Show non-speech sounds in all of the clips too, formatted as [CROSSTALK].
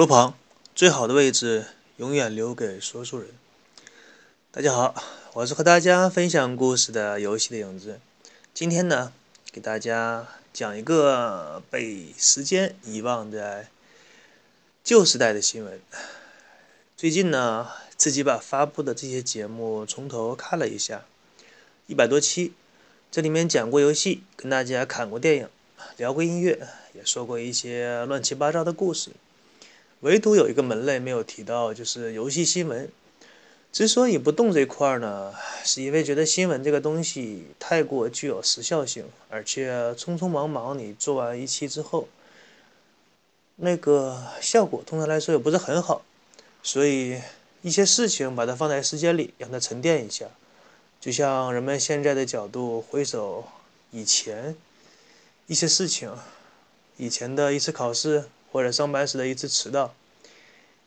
路旁，最好的位置永远留给说书人。大家好，我是和大家分享故事的游戏的影子。今天呢，给大家讲一个被时间遗忘在旧时代的新闻。最近呢，自己把发布的这些节目从头看了一下，一百多期。这里面讲过游戏，跟大家看过电影，聊过音乐，也说过一些乱七八糟的故事。唯独有一个门类没有提到，就是游戏新闻。之所以不动这块呢，是因为觉得新闻这个东西太过具有时效性，而且匆匆忙忙你做完一期之后，那个效果通常来说也不是很好。所以一些事情把它放在时间里，让它沉淀一下。就像人们现在的角度回首以前一些事情，以前的一次考试或者上班时的一次迟到，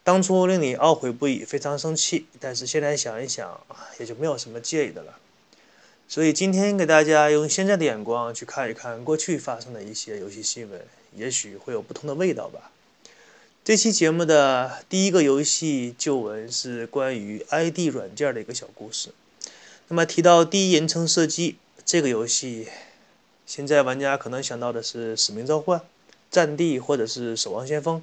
当初令你懊悔不已，非常生气，但是现在想一想，也就没有什么介意的了。所以今天给大家用现在的眼光去看一看过去发生的一些游戏新闻，也许会有不同的味道吧。这期节目的第一个游戏旧闻是关于 ID 软件的一个小故事。那么提到第一人称射击这个游戏，现在玩家可能想到的是《使命召唤》、《战地》或者是《守望先锋》，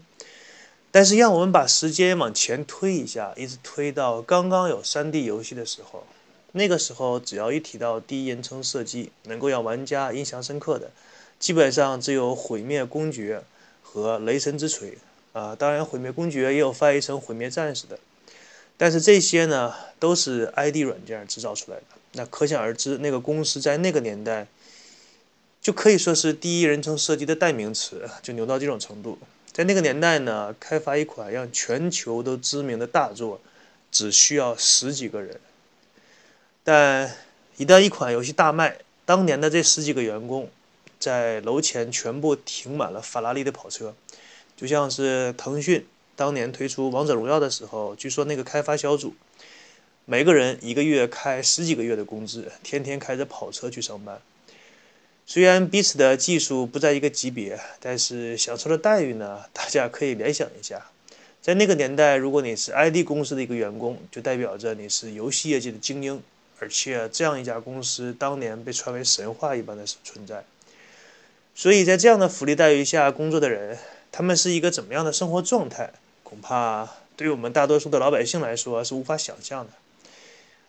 但是让我们把时间往前推一下，一直推到刚刚有 3D 游戏的时候，那个时候只要一提到第一人称射击，能够让玩家印象深刻的，基本上只有《毁灭公爵》和《雷神之锤》啊，当然《毁灭公爵》也有翻译成《毁灭战士》的。但是这些呢，都是 ID 软件制造出来的。那可想而知，那个公司在那个年代，就可以说是第一人称射击的代名词，就牛到这种程度。在那个年代呢，开发一款让全球都知名的大作，只需要十几个人。但一旦一款游戏大卖，当年的这十几个员工，在楼前全部停满了法拉利的跑车，就像是腾讯。当年推出《王者荣耀》的时候，据说那个开发小组每个人一个月开十几个月的工资，天天开着跑车去上班。虽然彼此的技术不在一个级别，但是享受的待遇呢？大家可以联想一下，在那个年代，如果你是 ID 公司的一个员工，就代表着你是游戏业界的精英，而且这样一家公司当年被传为神话一般的存在。所以在这样的福利待遇下工作的人，他们是一个怎么样的生活状态？恐怕对于我们大多数的老百姓来说是无法想象的。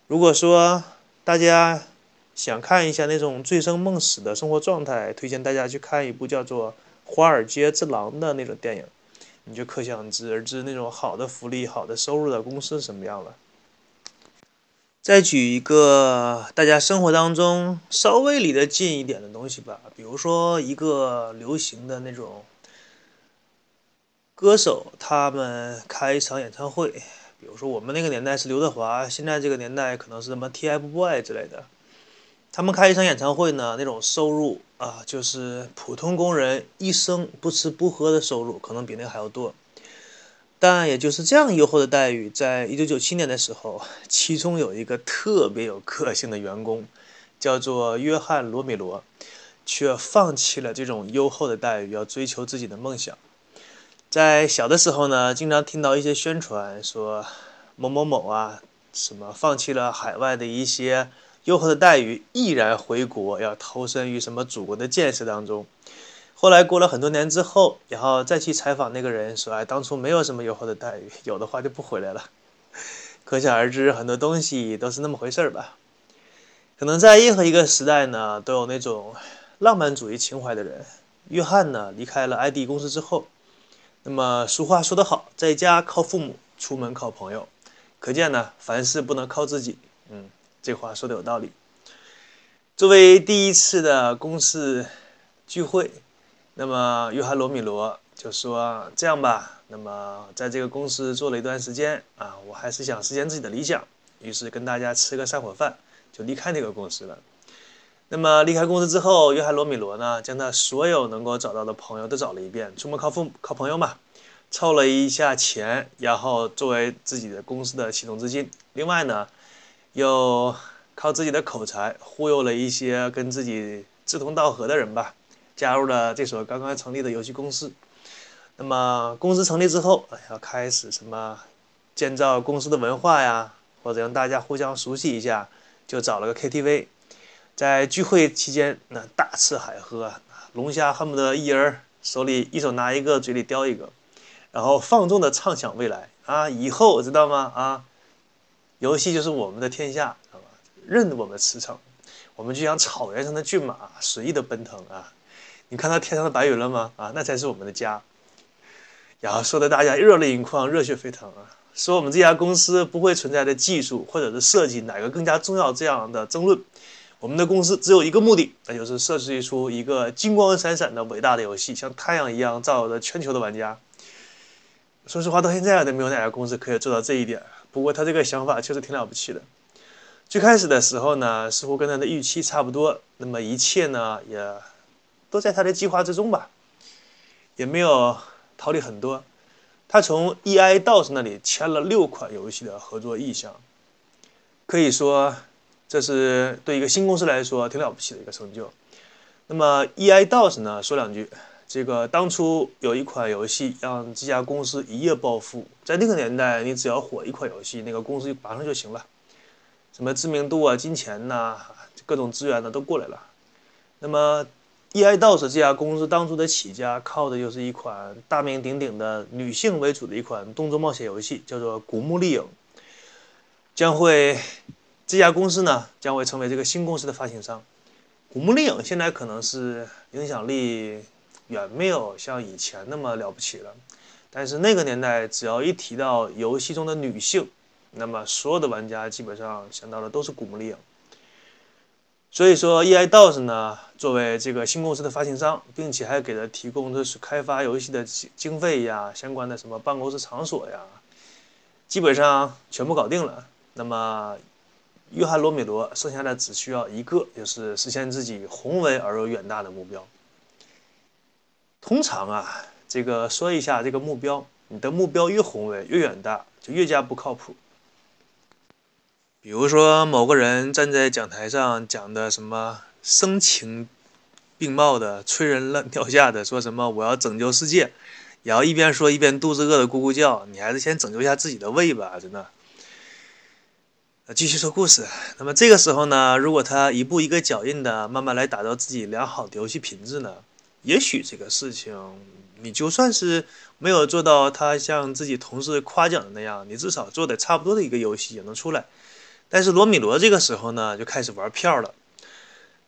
如果说大家想看一下那种醉生梦死的生活状态，推荐大家去看一部叫做《华尔街之狼》的那种电影，你就可想而知那种好的福利、好的收入的公司是什么样了。再举一个大家生活当中稍微离得近一点的东西吧，比如说一个流行的那种。歌手他们开一场演唱会，比如说我们那个年代是刘德华，现在这个年代可能是什么 TFBOY 之类的。他们开一场演唱会呢，那种收入啊，就是普通工人一生不吃不喝的收入，可能比那还要多。但也就是这样优厚的待遇，在一九九七年的时候，其中有一个特别有个性的员工，叫做约翰罗米罗，却放弃了这种优厚的待遇，要追求自己的梦想。在小的时候呢，经常听到一些宣传说某某某啊，什么放弃了海外的一些优厚的待遇，毅然回国，要投身于什么祖国的建设当中。后来过了很多年之后，然后再去采访那个人，说哎，当初没有什么优厚的待遇，有的话就不回来了。可想而知，很多东西都是那么回事儿吧。可能在任何一个时代呢，都有那种浪漫主义情怀的人。约翰呢，离开了 ID 公司之后。那么俗话说得好，在家靠父母，出门靠朋友。可见呢，凡事不能靠自己。嗯，这话说的有道理。作为第一次的公司聚会，那么约翰罗米罗就说：“这样吧，那么在这个公司做了一段时间啊，我还是想实现自己的理想，于是跟大家吃个散伙饭，就离开那个公司了。那么离开公司之后，约翰罗米罗呢，将他所有能够找到的朋友都找了一遍，出门靠父靠朋友嘛。”凑了一下钱，然后作为自己的公司的启动资金。另外呢，又靠自己的口才忽悠了一些跟自己志同道合的人吧，加入了这所刚刚成立的游戏公司。那么公司成立之后，要开始什么建造公司的文化呀，或者让大家互相熟悉一下，就找了个 KTV，在聚会期间那大吃海喝，龙虾恨不得一人手里一手拿一个，嘴里叼一个，然后放纵的畅想未来啊，以后知道吗？啊，游戏就是我们的天下，知道吗？任我们驰骋，我们就像草原上的骏马，随意的奔腾啊！你看到天上的白云了吗？啊，那才是我们的家。然后说的大家热泪盈眶、热血沸腾啊！说我们这家公司不会存在的技术或者是设计哪个更加重要这样的争论。我们的公司只有一个目的，那就是设计出一个金光闪闪的伟大的游戏，像太阳一样照耀着全球的玩家。说实话，到现在都没有哪家公司可以做到这一点。不过他这个想法确实挺了不起的。最开始的时候呢，似乎跟他的预期差不多，那么一切呢也都在他的计划之中吧，也没有。逃离很多，他从 E.I. DOS 那里签了六款游戏的合作意向，可以说这是对一个新公司来说挺了不起的一个成就。那么 E.I. DOS 呢，说两句，这个当初有一款游戏让这家公司一夜暴富，在那个年代，你只要火一款游戏，那个公司马上就行了，什么知名度啊、金钱呐、各种资源呢都过来了。那么 E.I. DOS 这家公司当初的起家，靠的就是一款大名鼎鼎的女性为主的一款动作冒险游戏，叫做《古墓丽影》。将会这家公司呢，将会成为这个新公司的发行商。《古墓丽影》现在可能是影响力远没有像以前那么了不起了，但是那个年代，只要一提到游戏中的女性，那么所有的玩家基本上想到的都是《古墓丽影》。所以说，E.I. DOS 呢，作为这个新公司的发行商，并且还给他提供的是开发游戏的经经费呀，相关的什么办公室场所呀，基本上全部搞定了。那么，约翰罗米罗剩下的只需要一个，就是实现自己宏伟而又远大的目标。通常啊，这个说一下这个目标，你的目标越宏伟越远大，就越加不靠谱。比如说，某个人站在讲台上讲的什么声情并茂的、催人乱掉下的，说什么我要拯救世界，然后一边说一边肚子饿的咕咕叫，你还是先拯救一下自己的胃吧，真的。继续说故事。那么这个时候呢，如果他一步一个脚印的慢慢来打造自己良好的游戏品质呢，也许这个事情你就算是没有做到他像自己同事夸奖的那样，你至少做的差不多的一个游戏也能出来。但是罗米罗这个时候呢，就开始玩票了。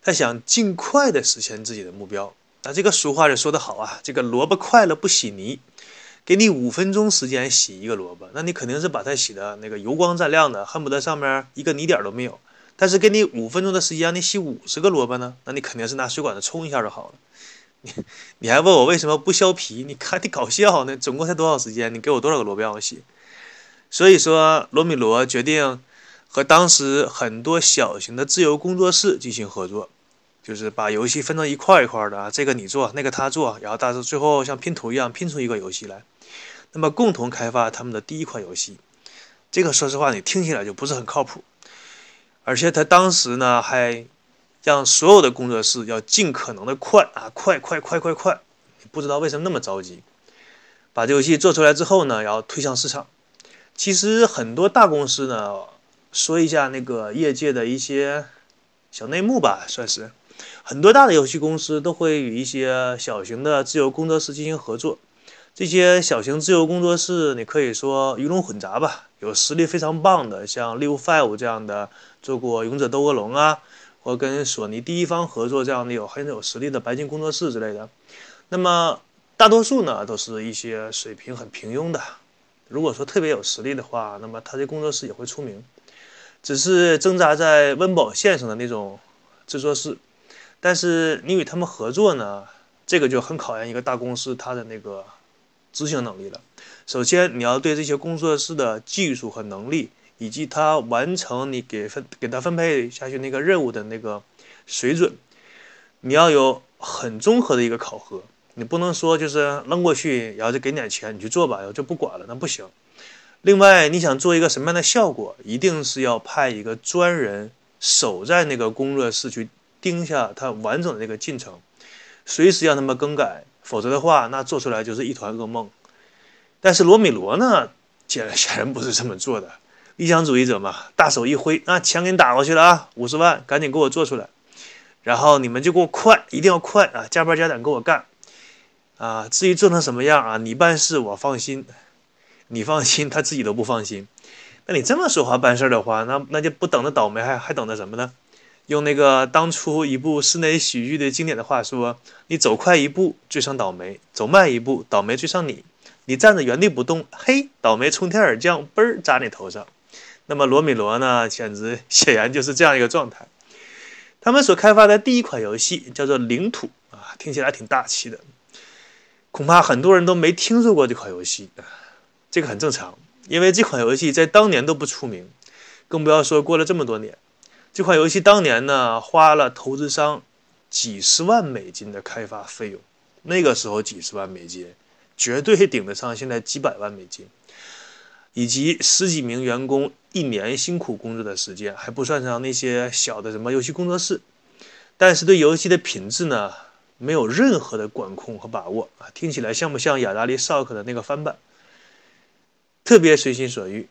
他想尽快的实现自己的目标。那这个俗话就说得好啊，这个萝卜快了不洗泥。给你五分钟时间洗一个萝卜，那你肯定是把它洗的那个油光锃亮的，恨不得上面一个泥点都没有。但是给你五分钟的时间让你洗五十个萝卜呢，那你肯定是拿水管子冲一下就好了。你 [LAUGHS] 你还问我为什么不削皮？你看你搞笑呢？总共才多少时间？你给我多少个萝卜让我洗？所以说，罗米罗决定。和当时很多小型的自由工作室进行合作，就是把游戏分成一块一块的啊，这个你做，那个他做，然后大致最后像拼图一样拼出一个游戏来。那么共同开发他们的第一款游戏，这个说实话你听起来就不是很靠谱。而且他当时呢还让所有的工作室要尽可能的快啊，快快快快快！不知道为什么那么着急，把这游戏做出来之后呢，然后推向市场。其实很多大公司呢。说一下那个业界的一些小内幕吧，算是很多大的游戏公司都会与一些小型的自由工作室进行合作。这些小型自由工作室，你可以说鱼龙混杂吧，有实力非常棒的，像 Live Five 这样的做过《勇者斗恶龙》啊，或跟索尼第一方合作这样的有很有实力的白金工作室之类的。那么大多数呢，都是一些水平很平庸的。如果说特别有实力的话，那么他这工作室也会出名。只是挣扎在温饱线上的那种制作室，但是你与他们合作呢，这个就很考验一个大公司它的那个执行能力了。首先，你要对这些工作室的技术和能力，以及他完成你给分给他分配下去那个任务的那个水准，你要有很综合的一个考核。你不能说就是扔过去，然后就给你点钱你去做吧，然后就不管了，那不行。另外，你想做一个什么样的效果，一定是要派一个专人守在那个工作室去盯下他完整的这个进程，随时让他们更改，否则的话，那做出来就是一团噩梦。但是罗米罗呢，显显然不是这么做的。理想主义者嘛，大手一挥，啊，钱给你打过去了啊，五十万，赶紧给我做出来。然后你们就给我快，一定要快啊，加班加点给我干啊。至于做成什么样啊，你办事我放心，你放心，他自己都不放心。那你这么说话办事的话，那那就不等着倒霉，还还等着什么呢？用那个当初一部室内喜剧的经典的话说：“你走快一步追上倒霉，走慢一步倒霉追上你。你站在原地不动，嘿，倒霉从天而降，嘣儿砸你头上。”那么罗米罗呢，简直显然就是这样一个状态。他们所开发的第一款游戏叫做《领土》啊，听起来挺大气的，恐怕很多人都没听说过这款游戏。这个很正常，因为这款游戏在当年都不出名，更不要说过了这么多年。这款游戏当年呢，花了投资商几十万美金的开发费用。那个时候几十万美金，绝对顶得上现在几百万美金，以及十几名员工一年辛苦工作的时间，还不算上那些小的什么游戏工作室。但是对游戏的品质呢，没有任何的管控和把握啊！听起来像不像雅达利少克的那个翻版？特别随心所欲，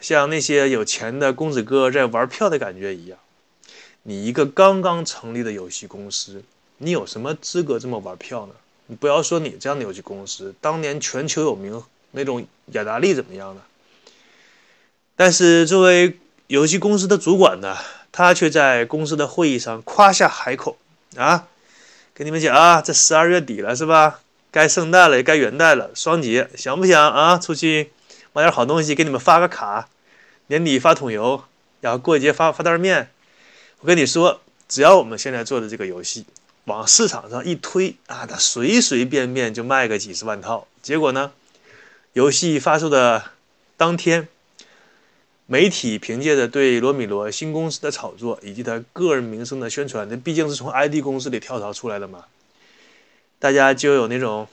像那些有钱的公子哥在玩票的感觉一样。你一个刚刚成立的游戏公司，你有什么资格这么玩票呢？你不要说你这样的游戏公司，当年全球有名那种雅达利怎么样呢？但是作为游戏公司的主管呢，他却在公司的会议上夸下海口啊，跟你们讲啊，这十二月底了是吧？该圣诞了，也该元旦了，双节，想不想啊？出去？买点好东西给你们发个卡，年底发桶油，然后过节发发袋面。我跟你说，只要我们现在做的这个游戏往市场上一推啊，它随随便便就卖个几十万套。结果呢，游戏发售的当天，媒体凭借着对罗米罗新公司的炒作以及他个人名声的宣传，那毕竟是从 ID 公司里跳槽出来的嘛，大家就有那种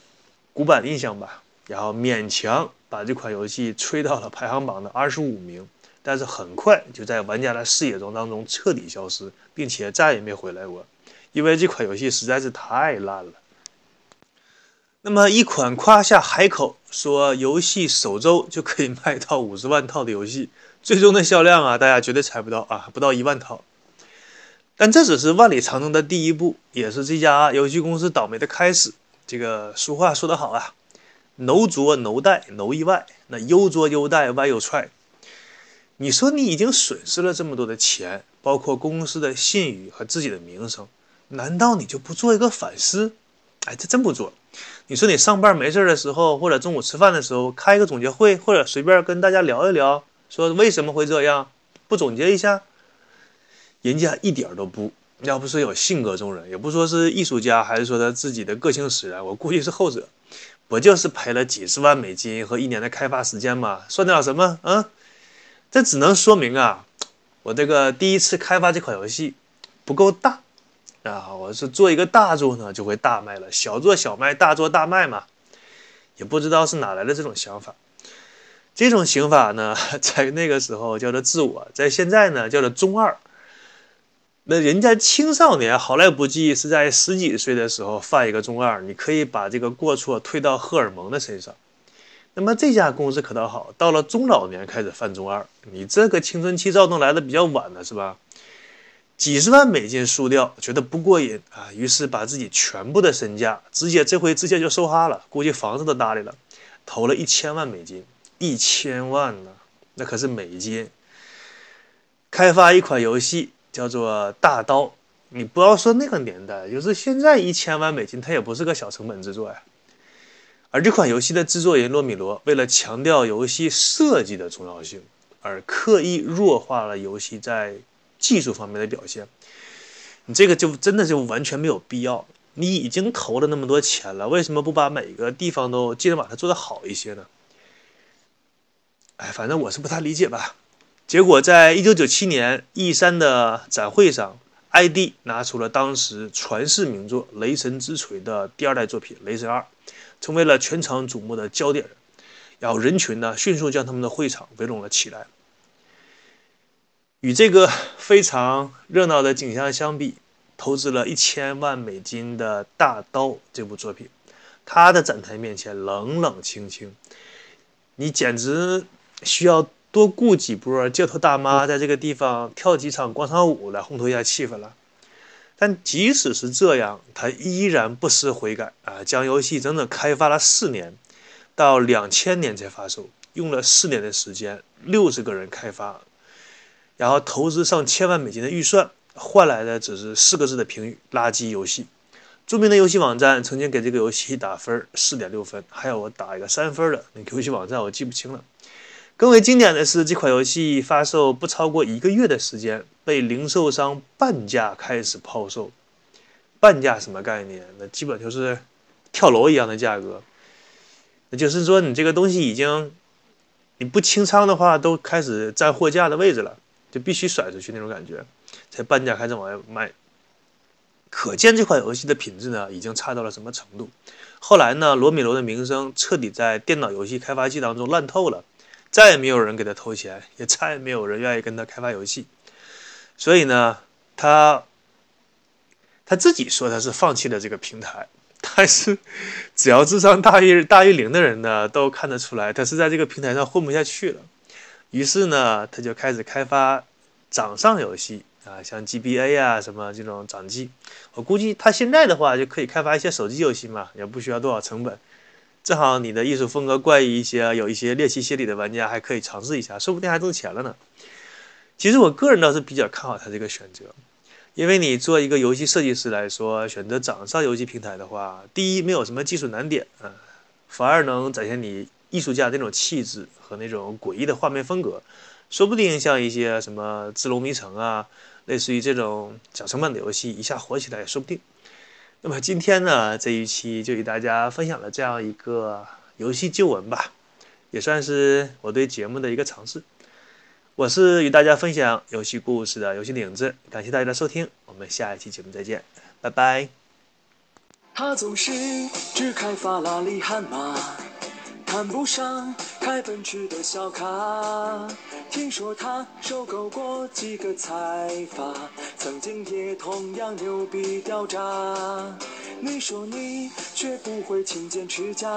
古板印象吧，然后勉强。把这款游戏吹到了排行榜的二十五名，但是很快就在玩家的视野中当中彻底消失，并且再也没回来过，因为这款游戏实在是太烂了。那么，一款夸下海口说游戏首周就可以卖到五十万套的游戏，最终的销量啊，大家绝对猜不到啊，不到一万套。但这只是万里长征的第一步，也是这家游戏公司倒霉的开始。这个俗话说得好啊。no 作 no 带 no 意外，那优作优带歪又踹。你说你已经损失了这么多的钱，包括公司的信誉和自己的名声，难道你就不做一个反思？哎，这真不做。你说你上班没事的时候，或者中午吃饭的时候开一个总结会，或者随便跟大家聊一聊，说为什么会这样，不总结一下？人家一点都不。要不说有性格中人，也不说是艺术家，还是说他自己的个性使然，我估计是后者。不就是赔了几十万美金和一年的开发时间吗？算得了什么？嗯，这只能说明啊，我这个第一次开发这款游戏不够大啊。我是做一个大作呢，就会大卖了；小做小卖，大做大卖嘛。也不知道是哪来的这种想法。这种刑法呢，[LAUGHS] 在那个时候叫做自我，在现在呢叫做中二。那人家青少年好赖不济是在十几岁的时候犯一个中二，你可以把这个过错推到荷尔蒙的身上。那么这家公司可倒好，到了中老年开始犯中二，你这个青春期躁动来的比较晚了，是吧？几十万美金输掉，觉得不过瘾啊，于是把自己全部的身价直接这回直接就收哈了，估计房子都搭理了，投了一千万美金，一千万呢，那可是美金，开发一款游戏。叫做大刀，你不要说那个年代，就是现在一千万美金，它也不是个小成本制作呀。而这款游戏的制作人罗米罗，为了强调游戏设计的重要性，而刻意弱化了游戏在技术方面的表现。你这个就真的就完全没有必要。你已经投了那么多钱了，为什么不把每个地方都尽量把它做得好一些呢？哎，反正我是不太理解吧。结果，在一九九七年 E 三的展会上，ID 拿出了当时传世名作《雷神之锤》的第二代作品《雷神二》，成为了全场瞩目的焦点。然后人群呢，迅速将他们的会场围拢了起来。与这个非常热闹的景象相比，投资了一千万美金的大刀这部作品，他的展台面前冷冷清清，你简直需要多雇几波街头大妈在这个地方跳几场广场舞来烘托一下气氛了。但即使是这样，他依然不思悔改啊，将游戏整整开发了四年，到两千年才发售，用了四年的时间，六十个人开发，然后投资上千万美金的预算，换来的只是四个字的评语：垃圾游戏。著名的游戏网站曾经给这个游戏打分四点六分，还有我打一个三分的那个游戏网站我记不清了。更为经典的是，这款游戏发售不超过一个月的时间，被零售商半价开始抛售。半价什么概念？那基本就是跳楼一样的价格。那就是说，你这个东西已经你不清仓的话，都开始占货架的位置了，就必须甩出去那种感觉，才半价开始往外卖。可见这款游戏的品质呢，已经差到了什么程度。后来呢，罗米罗的名声彻底在电脑游戏开发器当中烂透了。再也没有人给他投钱，也再也没有人愿意跟他开发游戏。所以呢，他他自己说他是放弃了这个平台，但是只要智商大于大于零的人呢，都看得出来他是在这个平台上混不下去了。于是呢，他就开始开发掌上游戏啊，像 GBA 啊什么这种掌机。我估计他现在的话就可以开发一些手机游戏嘛，也不需要多少成本。正好你的艺术风格怪异一些，有一些猎奇心理的玩家还可以尝试一下，说不定还挣钱了呢。其实我个人倒是比较看好他这个选择，因为你做一个游戏设计师来说，选择掌上游戏平台的话，第一没有什么技术难点啊，反而能展现你艺术家那种气质和那种诡异的画面风格，说不定像一些什么《智龙迷城》啊，类似于这种小成本的游戏一下火起来也说不定。那么今天呢，这一期就与大家分享了这样一个游戏旧闻吧，也算是我对节目的一个尝试。我是与大家分享游戏故事的游戏领子，感谢大家的收听，我们下一期节目再见，拜拜。他总是只开法拉利悍马，看不上开奔驰的小卡。听说他收购过几个财阀，曾经也同样牛逼掉渣。你说你学不会勤俭持家，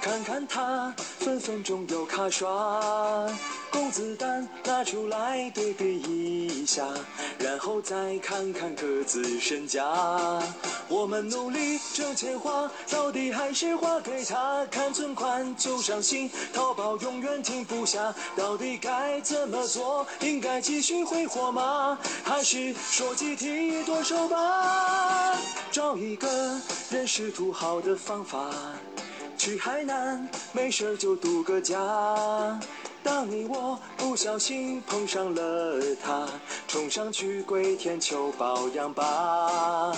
看看他分分钟有卡刷。工资单拿出来对比一下，然后再看看各自身价。我们努力挣钱花，到底还是花给他？看存款就伤心，淘宝永远停不下。到底该怎么做？应该继续挥霍吗？还是说集体剁手吧？找一个认识土豪的方法，去海南没事就度个假。当你我不小心碰上了他，冲上去跪舔求保养吧。